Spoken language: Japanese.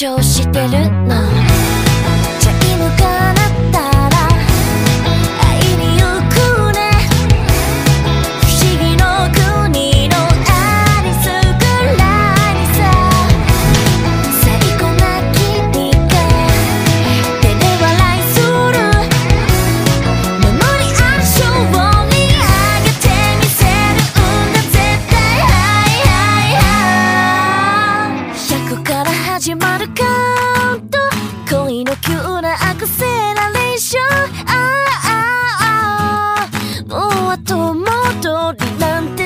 張してるの後戻りなんて